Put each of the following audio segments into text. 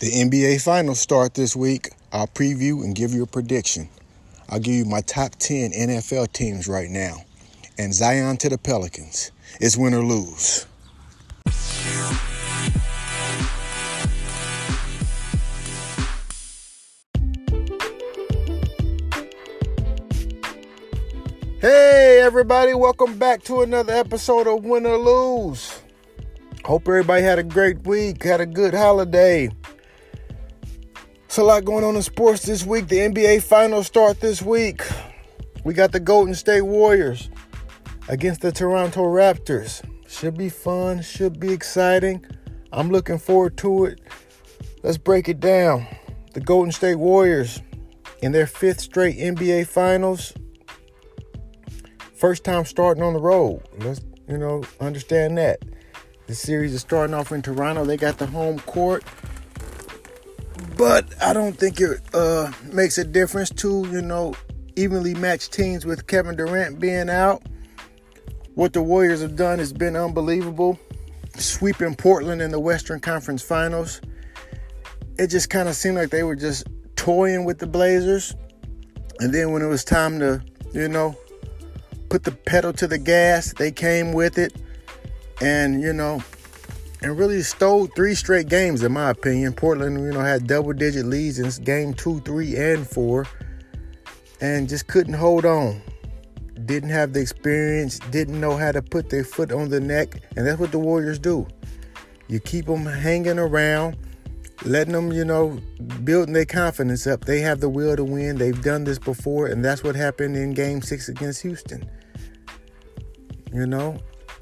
The NBA Finals start this week. I'll preview and give you a prediction. I'll give you my top 10 NFL teams right now. And Zion to the Pelicans. It's win or lose. Hey, everybody, welcome back to another episode of Win or Lose. Hope everybody had a great week, had a good holiday. It's a lot going on in sports this week. The NBA Finals start this week. We got the Golden State Warriors against the Toronto Raptors. Should be fun, should be exciting. I'm looking forward to it. Let's break it down. The Golden State Warriors in their fifth straight NBA Finals. First time starting on the road. Let's, you know, understand that. The series is starting off in Toronto. They got the home court but I don't think it uh, makes a difference to you know evenly matched teams with Kevin Durant being out. What the Warriors have done has been unbelievable, sweeping Portland in the Western Conference Finals. It just kind of seemed like they were just toying with the Blazers, and then when it was time to you know put the pedal to the gas, they came with it, and you know and really stole three straight games, in my opinion. Portland, you know, had double digit leads in game two, three, and four, and just couldn't hold on. Didn't have the experience, didn't know how to put their foot on the neck, and that's what the Warriors do. You keep them hanging around, letting them, you know, building their confidence up. They have the will to win. They've done this before, and that's what happened in game six against Houston. You know,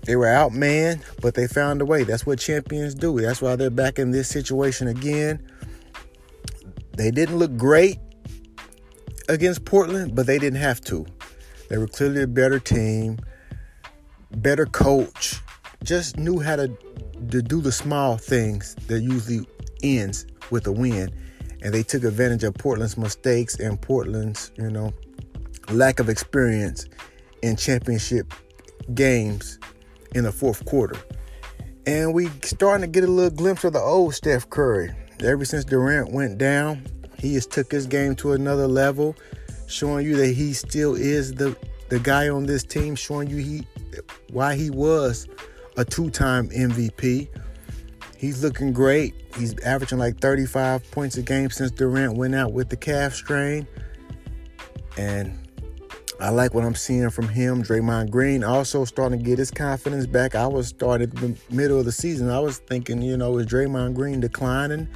they were outmanned, but they found a way. That's what champions do. That's why they're back in this situation again. They didn't look great against Portland, but they didn't have to. They were clearly a better team, better coach, just knew how to, to do the small things that usually ends with a win. And they took advantage of Portland's mistakes and Portland's, you know, lack of experience in championship games in the fourth quarter. And we starting to get a little glimpse of the old Steph Curry. Ever since Durant went down, he has took his game to another level, showing you that he still is the the guy on this team, showing you he why he was a two-time MVP. He's looking great. He's averaging like 35 points a game since Durant went out with the calf strain. And I like what I'm seeing from him. Draymond Green also starting to get his confidence back. I was started the middle of the season. I was thinking, you know, is Draymond Green declining?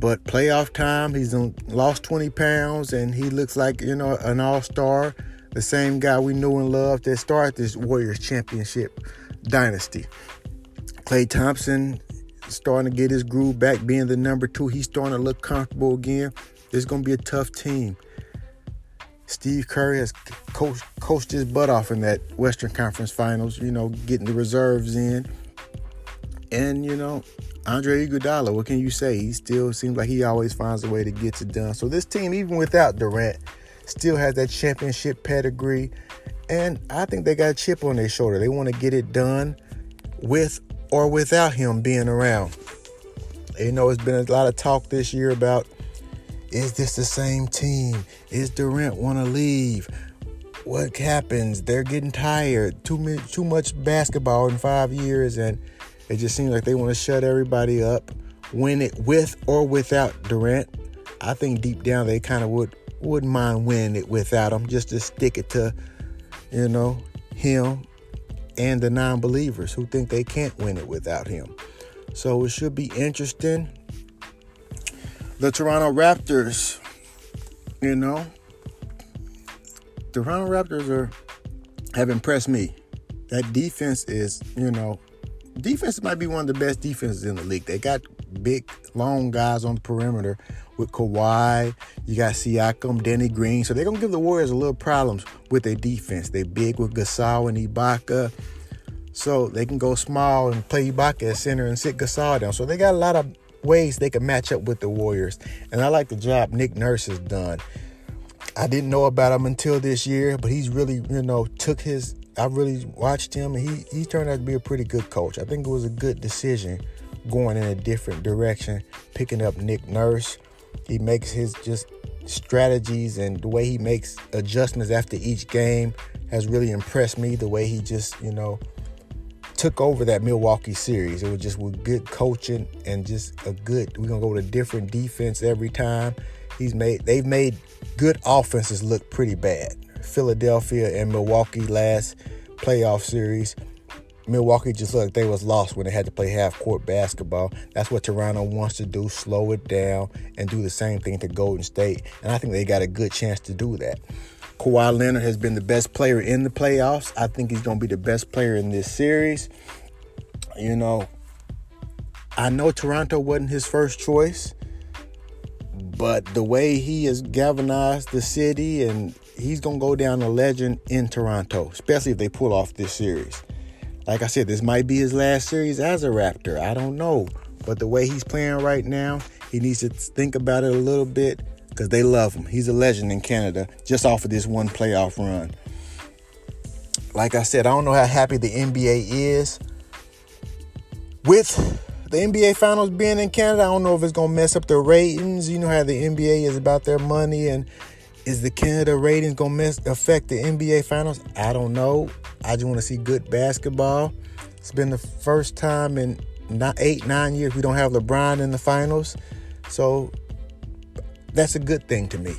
But playoff time, he's lost 20 pounds and he looks like, you know, an all-star. The same guy we knew and loved that started this Warriors championship dynasty. Klay Thompson starting to get his groove back, being the number two. He's starting to look comfortable again. It's going to be a tough team. Steve Kerr has coached, coached his butt off in that Western Conference Finals, you know, getting the reserves in. And, you know, Andre Iguodala, what can you say? He still seems like he always finds a way to get it done. So this team, even without Durant, still has that championship pedigree. And I think they got a chip on their shoulder. They want to get it done with or without him being around. You know, it's been a lot of talk this year about is this the same team? Is Durant want to leave? What happens? They're getting tired. Too many, too much basketball in five years, and it just seems like they want to shut everybody up. Win it with or without Durant. I think deep down they kind of would wouldn't mind winning it without him, just to stick it to, you know, him and the non-believers who think they can't win it without him. So it should be interesting the Toronto Raptors, you know, Toronto Raptors are have impressed me. That defense is, you know, defense might be one of the best defenses in the league. They got big, long guys on the perimeter with Kawhi. You got Siakam, Danny Green. So they're gonna give the Warriors a little problems with their defense. They big with Gasol and Ibaka. So they can go small and play Ibaka at center and sit Gasol down. So they got a lot of ways they can match up with the Warriors. And I like the job Nick Nurse has done. I didn't know about him until this year, but he's really, you know, took his I really watched him and he he turned out to be a pretty good coach. I think it was a good decision going in a different direction, picking up Nick Nurse. He makes his just strategies and the way he makes adjustments after each game has really impressed me. The way he just, you know, took over that Milwaukee series. It was just with good coaching and just a good. We're gonna go to different defense every time. He's made. They've made good offenses look pretty bad. Philadelphia and Milwaukee last playoff series. Milwaukee just looked they was lost when they had to play half court basketball. That's what Toronto wants to do, slow it down and do the same thing to Golden State. And I think they got a good chance to do that. Kawhi Leonard has been the best player in the playoffs. I think he's going to be the best player in this series. You know, I know Toronto wasn't his first choice, but the way he has galvanized the city and he's going to go down a legend in Toronto, especially if they pull off this series. Like I said, this might be his last series as a Raptor. I don't know. But the way he's playing right now, he needs to think about it a little bit because they love him. He's a legend in Canada just off of this one playoff run. Like I said, I don't know how happy the NBA is with the NBA finals being in Canada. I don't know if it's going to mess up the ratings. You know how the NBA is about their money and is the Canada ratings going to mess affect the NBA finals? I don't know. I just want to see good basketball. It's been the first time in not eight, nine years we don't have LeBron in the finals. So that's a good thing to me.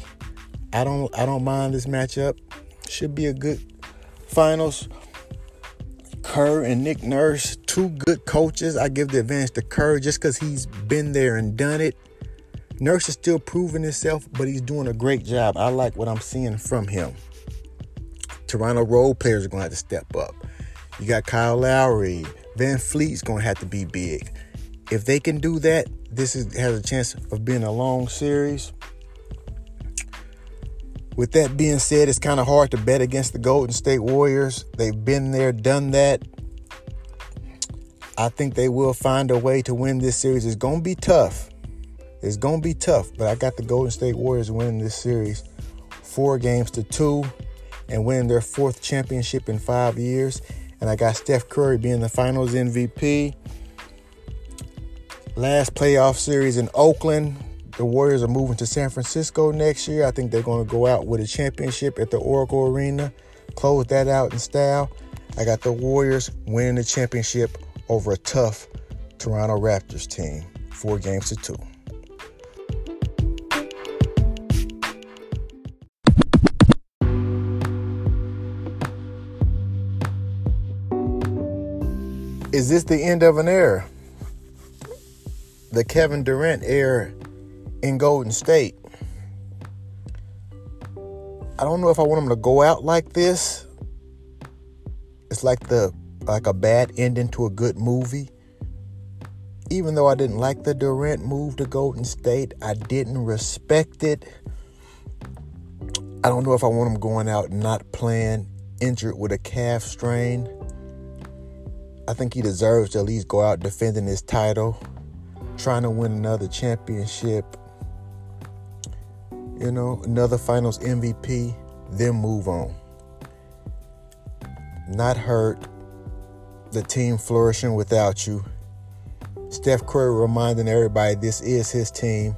I don't I don't mind this matchup. Should be a good finals. Kerr and Nick Nurse, two good coaches. I give the advantage to Kerr just because he's been there and done it. Nurse is still proving himself, but he's doing a great job. I like what I'm seeing from him. Toronto role players are going to have to step up. You got Kyle Lowry. VanVleet's going to have to be big. If they can do that, this is, has a chance of being a long series. With that being said, it's kind of hard to bet against the Golden State Warriors. They've been there, done that. I think they will find a way to win this series. It's going to be tough. It's going to be tough, but I got the Golden State Warriors winning this series four games to two and winning their fourth championship in five years. And I got Steph Curry being the finals MVP. Last playoff series in Oakland. The Warriors are moving to San Francisco next year. I think they're going to go out with a championship at the Oracle Arena, close that out in style. I got the Warriors winning the championship over a tough Toronto Raptors team, four games to two. Is this the end of an era? The Kevin Durant era in Golden State. I don't know if I want him to go out like this. It's like the like a bad ending to a good movie. Even though I didn't like the Durant move to Golden State, I didn't respect it. I don't know if I want him going out and not playing injured with a calf strain. I think he deserves to at least go out defending his title, trying to win another championship you know, another finals MVP, then move on. Not hurt, the team flourishing without you. Steph Curry reminding everybody this is his team.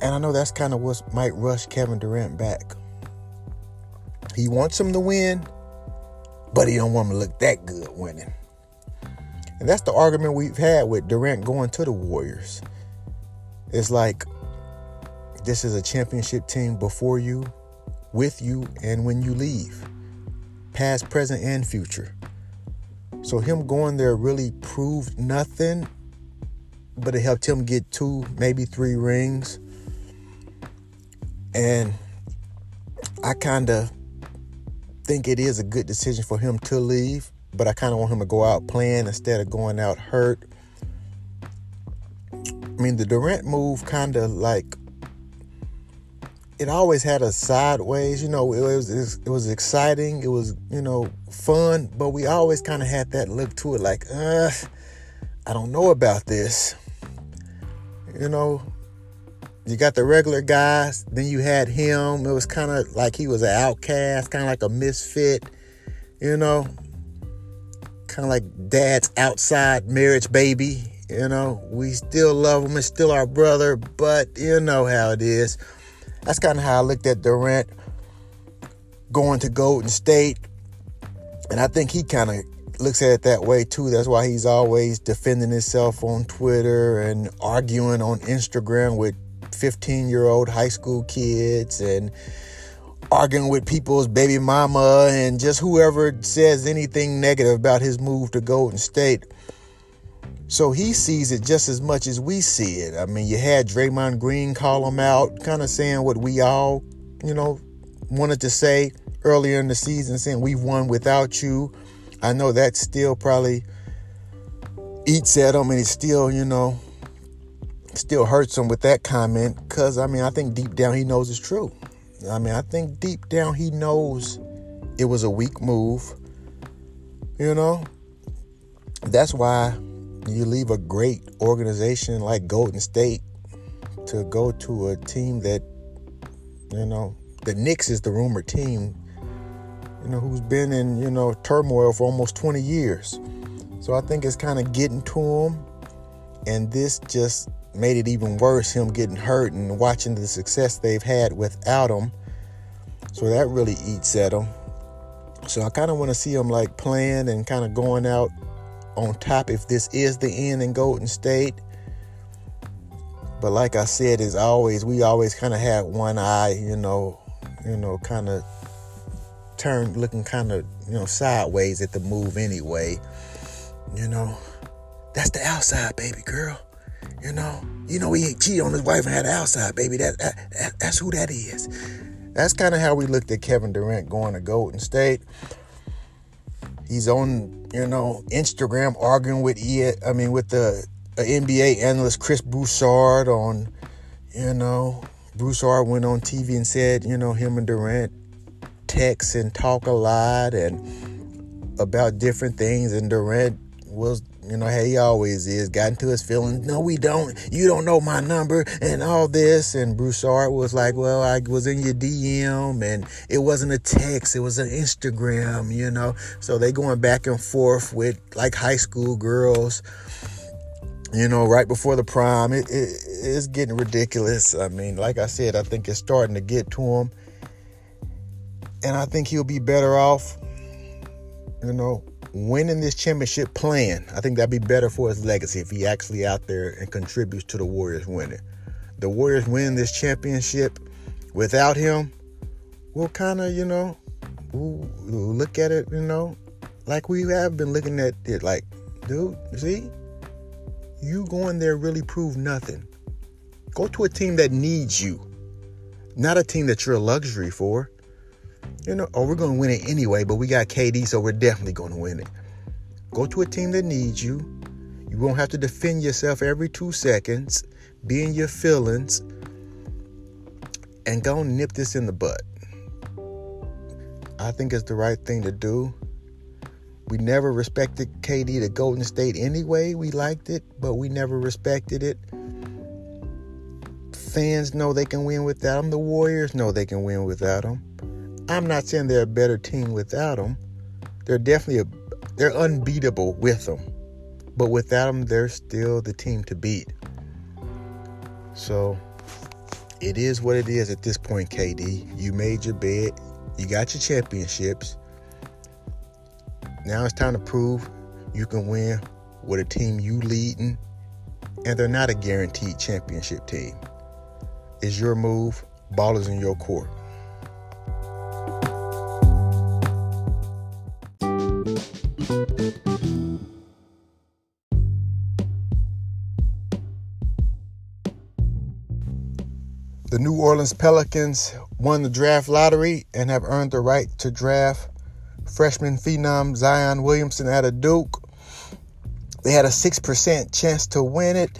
And I know that's kind of what might rush Kevin Durant back. He wants him to win, but he don't want him to look that good winning. And that's the argument we've had with Durant going to the Warriors. It's like this is a championship team before you, with you, and when you leave, past, present, and future. So him going there really proved nothing, but it helped him get two, maybe three rings. And I kind of think it is a good decision for him to leave, but I kind of want him to go out playing instead of going out hurt. I mean, the Durant move kind of like it always had a sideways, you know, it was it was exciting, it was, you know, fun, but we always kind of had that look to it like, uh, I don't know about this. You know, you got the regular guys, then you had him. It was kind of like he was an outcast, kind of like a misfit, you know. Kind of like dad's outside marriage baby. You know, we still love him. It's still our brother, but you know how it is. That's kind of how I looked at Durant going to Golden State. And I think he kind of looks at it that way too. That's why he's always defending himself on Twitter and arguing on Instagram with 15 year old high school kids and arguing with people's baby mama and just whoever says anything negative about his move to Golden State. So he sees it just as much as we see it. I mean, you had Draymond Green call him out, kind of saying what we all, you know, wanted to say earlier in the season, saying we've won without you. I know that still probably eats at him and it still, you know, still hurts him with that comment because, I mean, I think deep down he knows it's true. I mean, I think deep down he knows it was a weak move. You know, that's why you leave a great organization like Golden State to go to a team that, you know, the Knicks is the rumored team, you know, who's been in, you know, turmoil for almost 20 years. So I think it's kind of getting to him. And this just made it even worse, him getting hurt and watching the success they've had without him. So that really eats at him. So I kind of want to see him like playing and kind of going out on top if this is the end in Golden State. But like I said, as always, we always kind of had one eye, you know, you know, kind of turned looking kind of, you know, sideways at the move anyway. You know, that's the outside, baby girl. You know, you know he cheated on his wife and had an outside, baby. That, that, that that's who that is. That's kind of how we looked at Kevin Durant going to Golden State. He's on, you know, Instagram arguing with. I mean, with the NBA analyst Chris Broussard on, you know, Broussard went on TV and said, you know, him and Durant text and talk a lot and about different things, and Durant was you know, hey, he always is. Got into his feelings. No, we don't. You don't know my number and all this. And Broussard was like, well, I was in your DM and it wasn't a text. It was an Instagram, you know. So they going back and forth with like high school girls, you know, right before the prime. It, it, it's getting ridiculous. I mean, like I said, I think it's starting to get to him. And I think he'll be better off, you know, winning this championship playing. I think that'd be better for his legacy if he actually out there and contributes to the Warriors winning. The Warriors win this championship without him. We'll kind of, you know, we'll, look at it, you know, like we have been looking at it. Like, dude, see, you going there really proved nothing. Go to a team that needs you, not a team that you're a luxury for. You know, oh, we're going to win it anyway, but we got KD, so we're definitely going to win it. Go to a team that needs you. You won't have to defend yourself every two seconds. Be in your feelings. And go nip this in the butt. I think it's the right thing to do. We never respected KD to Golden State anyway. We liked it, but we never respected it. Fans know they can win without him. The Warriors know they can win without him. I'm not saying they're a better team without them. They're definitely a, they're unbeatable with them, but without them, they're still the team to beat. So it is what it is at this point, KD. You made your bed. You got your championships. Now it's time to prove you can win with a team you leading, and they're not a guaranteed championship team. It's your move. Ball is in your court. The New Orleans Pelicans won the draft lottery and have earned the right to draft freshman phenom Zion Williamson out of Duke. They had a 6% chance to win it,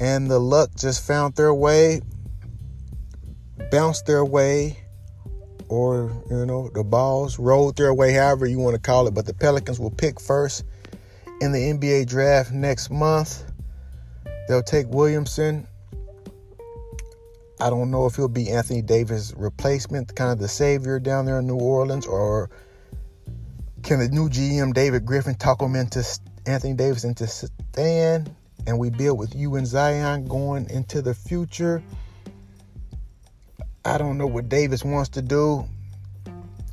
and the luck just found their way, bounced their way, or, you know, the balls rolled their way, however you want to call it. But the Pelicans will pick first in the NBA draft next month. They'll take Williamson. I don't know if he'll be Anthony Davis' replacement, kind of the savior down there in New Orleans, or Can the new GM David Griffin talk him into Anthony Davis into staying, and we build with you and Zion going into the future? I don't know what Davis wants to do.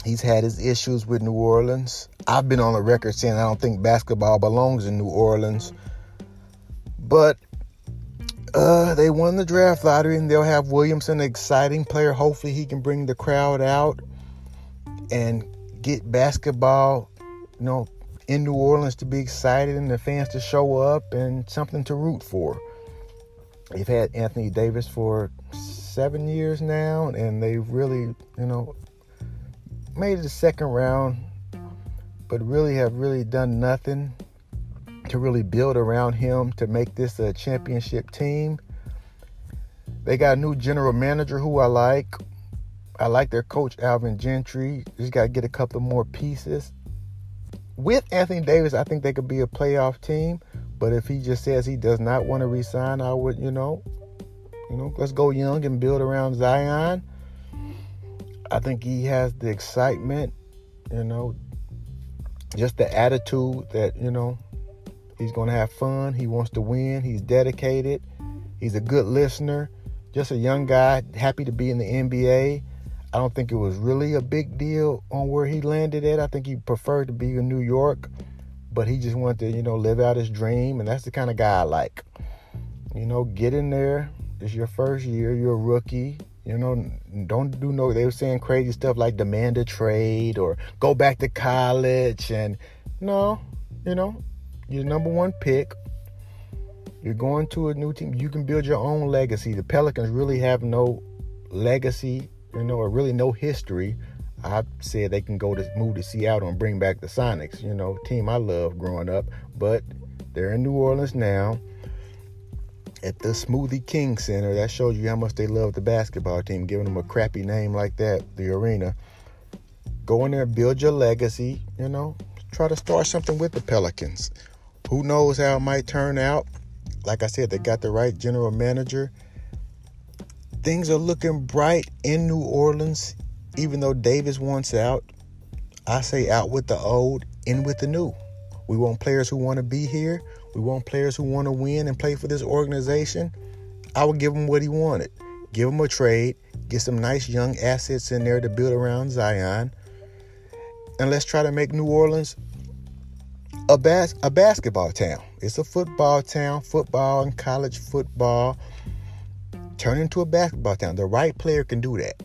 He's had his issues with New Orleans. I've been on the record saying I don't think basketball belongs in New Orleans. But uh, they won the draft lottery and they'll have Williamson, exciting player. Hopefully, he can bring the crowd out and get basketball, you know, in New Orleans to be excited and the fans to show up and something to root for. They've had Anthony Davis for seven years now, and they've really, you know, made it the second round, but really have really done nothing to really build around him to make this a championship team. They got a new general manager who I like. I like their coach Alvin Gentry. Just got to get a couple more pieces. With Anthony Davis, I think they could be a playoff team. But if he just says he does not want to resign, I would, you know, you know, let's go young and build around Zion. I think he has the excitement, you know, just the attitude that, you know, he's going to have fun. He wants to win. He's dedicated. He's a good listener. Just a young guy, happy to be in the NBA. I don't think it was really a big deal on where he landed at. I think he preferred to be in New York, but he just wanted to, you know, live out his dream. And that's the kind of guy I like. You know, get in there. It's your first year. You're a rookie. You know, don't do no. They were saying crazy stuff like demand a trade or go back to college. And no, you know, you're number one pick. You're going to a new team. You can build your own legacy. The Pelicans really have no legacy, you know, or really no history. I said they can go to move to Seattle and bring back the Sonics, you know, team I love growing up. But they're in New Orleans now at the Smoothie King Center. That shows you how much they love the basketball team, giving them a crappy name like that, the arena. Go in there, build your legacy, you know, try to start something with the Pelicans. Who knows how it might turn out? Like I said, they got the right general manager. Things are looking bright in New Orleans, even though Davis wants out. I say out with the old, in with the new. We want players who want to be here. We want players who want to win and play for this organization. I would give him what he wanted. Give him a trade, get some nice young assets in there to build around Zion, and let's try to make New Orleans a bas- a basketball town. It's a football town, football and college football. Turn into a basketball town. The right player can do that.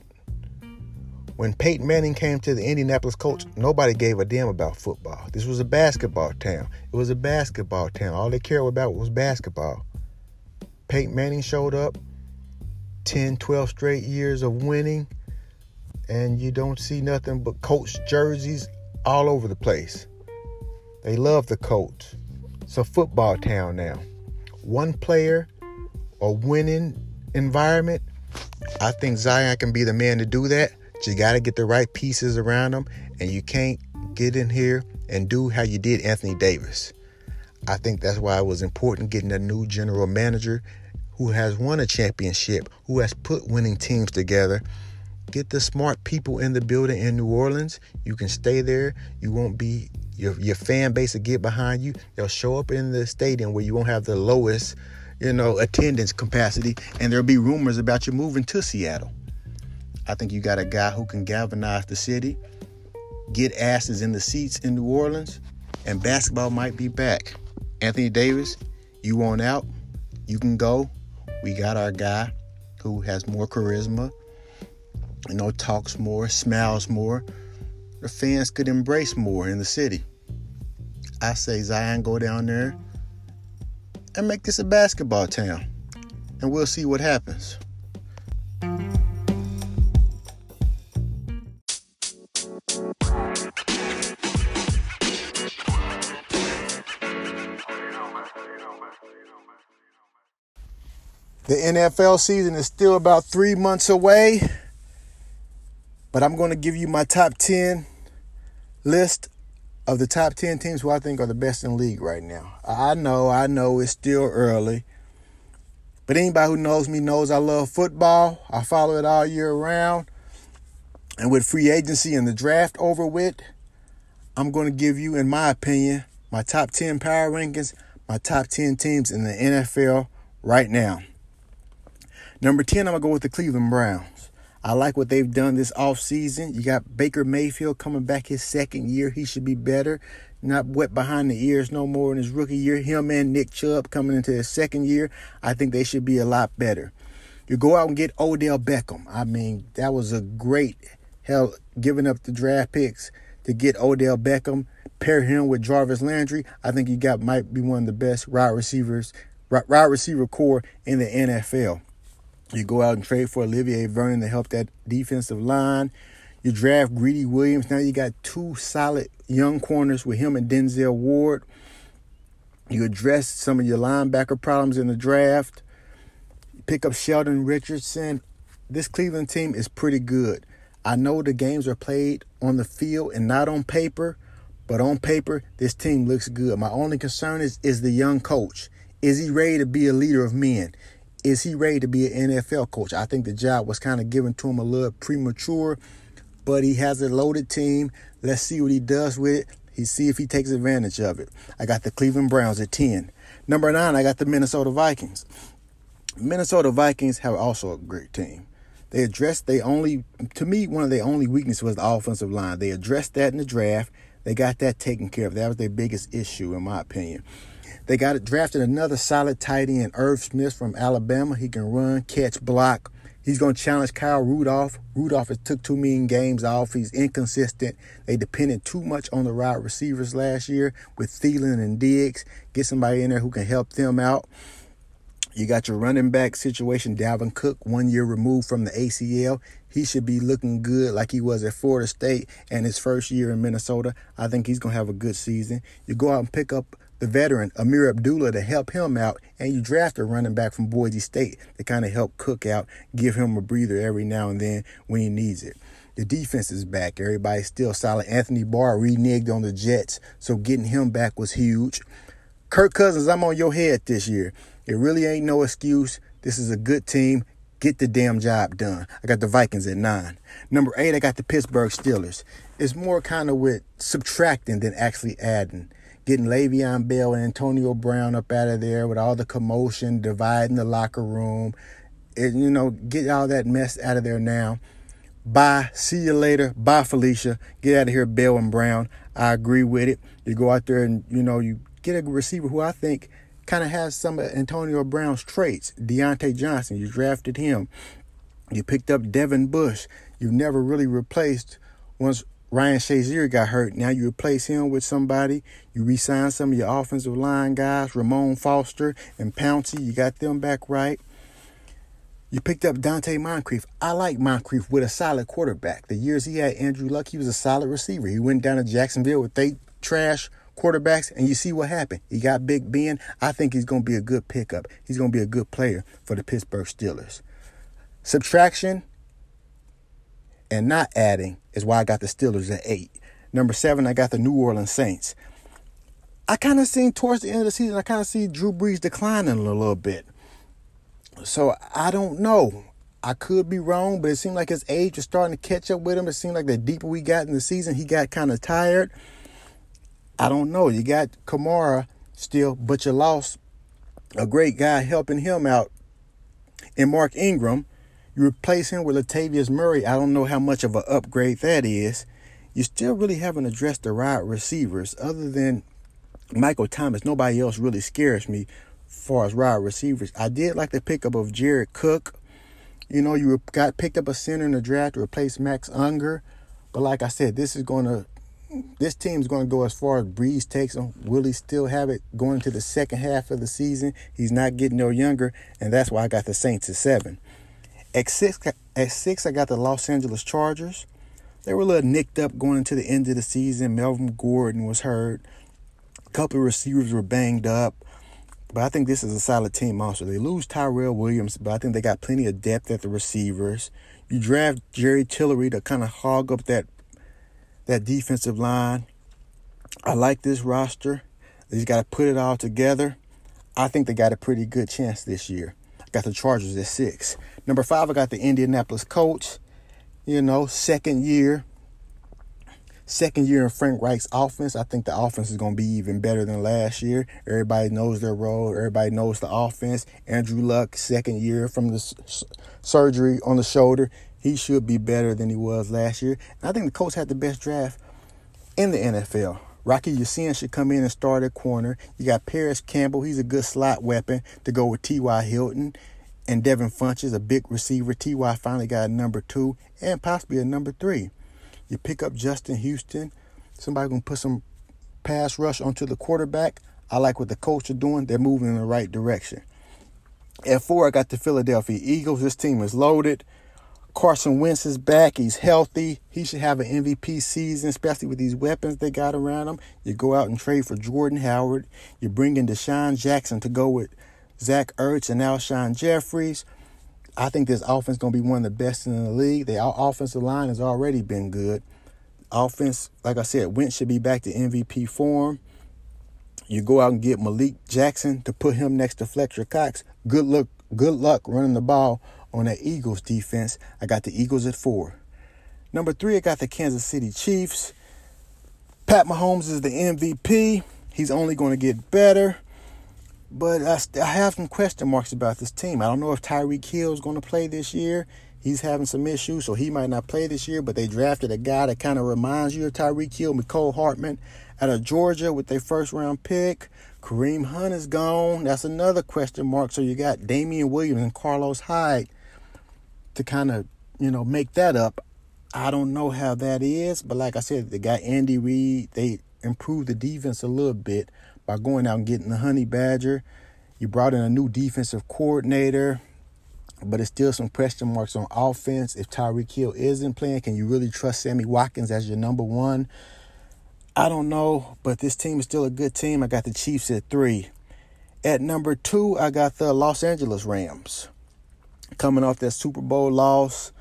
When Peyton Manning came to the Indianapolis Colts, nobody gave a damn about football. This was a basketball town. It was a basketball town. All they cared about was basketball. Peyton Manning showed up, 10, 12 straight years of winning, and you don't see nothing but Colts jerseys all over the place. They love the Colts. It's a football town now. One player, a winning environment. I think Zion can be the man to do that. You got to get the right pieces around him, and you can't get in here and do how you did Anthony Davis. I think that's why it was important getting a new general manager who has won a championship, who has put winning teams together. Get the smart people in the building in New Orleans. You can stay there. You won't be your your fan base will get behind you. They'll show up in the stadium where you won't have the lowest, you know, attendance capacity, and there'll be rumors about you moving to Seattle. I think you got a guy who can galvanize the city, get asses in the seats in New Orleans, and basketball might be back. Anthony Davis, you want out? You can go. We got our guy who has more charisma, you know, talks more, smiles more. The fans could embrace more in the city. I say Zion go down there and make this a basketball town. And we'll see what happens. The NFL season is still about three months away, but I'm going to give you my top 10 list of the top 10 teams who I think are the best in the league right now. I know, I know it's still early, but anybody who knows me knows I love football. I follow it all year round. And with free agency and the draft over with, I'm going to give you, in my opinion, my top 10 power rankings, my top 10 teams in the NFL right now. Number 10, I'm going to go with the Cleveland Browns. I like what they've done this offseason. You got Baker Mayfield coming back his second year. He should be better. Not wet behind the ears no more in his rookie year. Him and Nick Chubb coming into his second year. I think they should be a lot better. You go out and get Odell Beckham. I mean, that was a great hell giving up the draft picks to get Odell Beckham, pair him with Jarvis Landry. I think you got might be one of the best wide receivers, wide receiver corps in the NFL. You go out and trade for Olivier Vernon to help that defensive line. You draft Greedy Williams. Now you got two solid young corners with him and Denzel Ward. You address some of your linebacker problems in the draft. Pick up Sheldon Richardson. This Cleveland team is pretty good. I know the games are played on the field and not on paper, but on paper, this team looks good. My only concern is is the young coach. Is he ready to be a leader of men? Is he ready to be an NFL coach? I think the job was kind of given to him a little premature, but he has a loaded team. Let's see what he does with it. He see if he takes advantage of it. I got the Cleveland Browns at 10. Number 9, I got the Minnesota Vikings. Minnesota Vikings have also a great team. They addressed they only to me one of their only weaknesses was the offensive line. They addressed that in the draft. They got that taken care of. That was their biggest issue, in my opinion. They got it drafted another solid tight end, Irv Smith from Alabama. He can run, catch, block. He's going to challenge Kyle Rudolph. Rudolph has took too many games off. He's inconsistent. They depended too much on the wide receivers last year with Thielen and Diggs. Get somebody in there who can help them out. You got your running back situation, Dalvin Cook, one year removed from the ACL. He should be looking good like he was at Florida State and his first year in Minnesota. I think he's going to have a good season. You go out and pick up the veteran, Ameer Abdullah, to help him out, and you draft a running back from Boise State to kind of help Cook out, give him a breather every now and then when he needs it. The defense is back. Everybody's still solid. Anthony Barr reneged on the Jets, so getting him back was huge. Kirk Cousins, I'm on your head this year. It really ain't no excuse. This is a good team. Get the damn job done. I got the Vikings at nine. Number eight, I got the Pittsburgh Steelers. It's more kind of with subtracting than actually adding. Getting Le'Veon Bell and Antonio Brown up out of there with all the commotion, dividing the locker room. It, you know, get all that mess out of there now. Bye. See you later. Bye, Felicia. Get out of here, Bell and Brown. I agree with it. You go out there and, you know, you get a receiver who I think – kind of has some of Antonio Brown's traits. Diontae Johnson, you drafted him. You picked up Devin Bush. You've never really replaced once Ryan Shazier got hurt. Now you replace him with somebody. You re-sign some of your offensive line guys, Ramon Foster and Pouncey. You got them back right. You picked up Donte Moncrief. I like Moncrief with a solid quarterback. The years he had Andrew Luck, he was a solid receiver. He went down to Jacksonville with they trash quarterbacks, and you see what happened. He got Big Ben. I think he's going to be a good pickup. He's going to be a good player for the Pittsburgh Steelers. Subtraction and not adding is why I got the Steelers at eight. Number seven, I got the New Orleans Saints. I kind of seen towards the end of the season, I kind of see Drew Brees declining a little bit. So I don't know. I could be wrong, but it seemed like his age was starting to catch up with him. It seemed like the deeper we got in the season, he got kind of tired. I don't know. You got Kamara still, but you lost a great guy helping him out in Mark Ingram. You replace him with Latavius Murray. I don't know how much of an upgrade that is. You still really haven't addressed the right receivers other than Michael Thomas. Nobody else really scares me as far as wide receivers. I did like the pickup of Jared Cook. You know, you got picked up a center in the draft to replace Max Unger. But like I said, this is going to this team's going to go as far as Brees takes him. Will he still have it going to the second half of the season? He's not getting no younger, and that's why I got the Saints at seven. At six, at six, I got the Los Angeles Chargers. They were a little nicked up going into the end of the season. Melvin Gordon was hurt. A couple of receivers were banged up. But I think this is a solid team also. They lose Tyrell Williams, but I think they got plenty of depth at the receivers. You draft Jerry Tillery to kind of hog up that that defensive line. I like this roster. They just got to put it all together. I think they got a pretty good chance this year. Got the Chargers at six. Number five, I got the Indianapolis Colts. You know, second year, Second year in Frank Reich's offense, I think the offense is going to be even better than last year. Everybody knows their role. Everybody knows the offense. Andrew Luck, second year from the s- surgery on the shoulder, he should be better than he was last year. And I think the Colts had the best draft in the NFL. Rocky Ya-Sin should come in and start at corner. You got Parris Campbell. He's a good slot weapon to go with T.Y. Hilton. And Devin Funchess, a big receiver. T.Y. finally got a number two and possibly a number three. You pick up Justin Houston. Somebody gonna put some pass rush onto the quarterback. I like what the Colts are doing. They're moving in the right direction. At four, I got the Philadelphia Eagles. This team is loaded. Carson Wentz is back. He's healthy. He should have an MVP season, especially with these weapons they got around him. You go out and trade for Jordan Howard. You bring in DeSean Jackson to go with Zach Ertz and Alshon Jeffries. I think this offense is going to be one of the best in the league. The offensive line has already been good. Offense, like I said, Wentz should be back to MVP form. You go out and get Malik Jackson to put him next to Fletcher Cox. Good luck, good luck running the ball on that Eagles defense. I got the Eagles at four. Number three, I got the Kansas City Chiefs. Pat Mahomes is the MVP. He's only going to get better. But I, I have some question marks about this team. I don't know if Tyreek Hill is going to play this year. He's having some issues, so he might not play this year. But they drafted a guy that kind of reminds you of Tyreek Hill, Mecole Hardman, out of Georgia with their first round pick. Kareem Hunt is gone. That's another question mark. So you got Damien Williams and Carlos Hyde to kind of, you know, make that up. I don't know how that is, but like I said, they got Andy Reid. They improved the defense a little bit by going out and getting the Honey Badger. You brought in a new defensive coordinator, but it's still some question marks on offense. If Tyreek Hill isn't playing, can you really trust Sammy Watkins as your number one? I don't know, but this team is still a good team. I got the Chiefs at three. At number two, I got the Los Angeles Rams coming off that Super Bowl loss.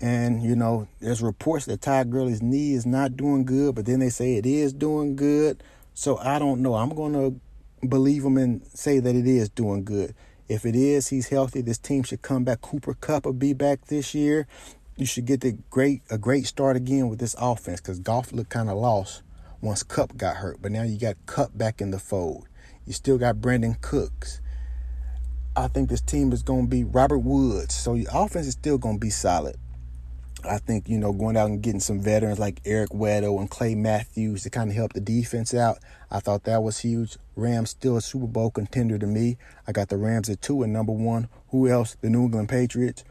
And, you know, there's reports that Ty Gurley's knee is not doing good, but then they say it is doing good. So I don't know. I'm going to believe him and say that it is doing good. If it is, he's healthy. This team should come back. Cooper Kupp will be back this year. You should get the great a great start again with this offense because Goff looked kind of lost once Kupp got hurt. But now you got Kupp back in the fold. You still got Brandin Cooks. I think this team is going to be Robert Woods. So your offense is still going to be solid. I think, you know, going out and getting some veterans like Eric Weddle and Clay Matthews to kind of help the defense out. I thought that was huge. Rams still a Super Bowl contender to me. I got the Rams at two and number one. Who else? The New England Patriots.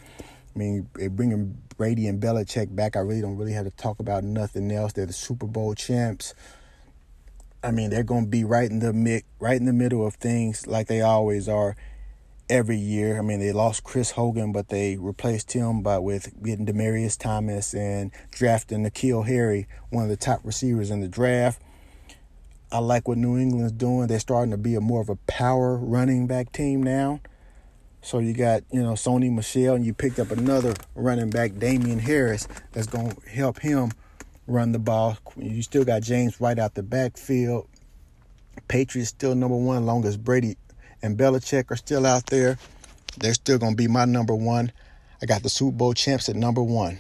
I mean, bringing Brady and Belichick back, I really don't really have to talk about nothing else. They're the Super Bowl champs. I mean, they're going to be right in the mid, right in the middle of things like they always are every year. I mean, they lost Chris Hogan, but they replaced him by with getting Demaryius Thomas and drafting N'Keal Harry, one of the top receivers in the draft. I like what New England's doing. They're starting to be a more of a power running back team now. So you got, you know, Sony Michel, and you picked up another running back, Damien Harris, that's going to help him run the ball. You still got James right out the backfield. Patriots still number one, long as Brady and Belichick are still out there, they're still going to be my number one. I got the Super Bowl champs at number one.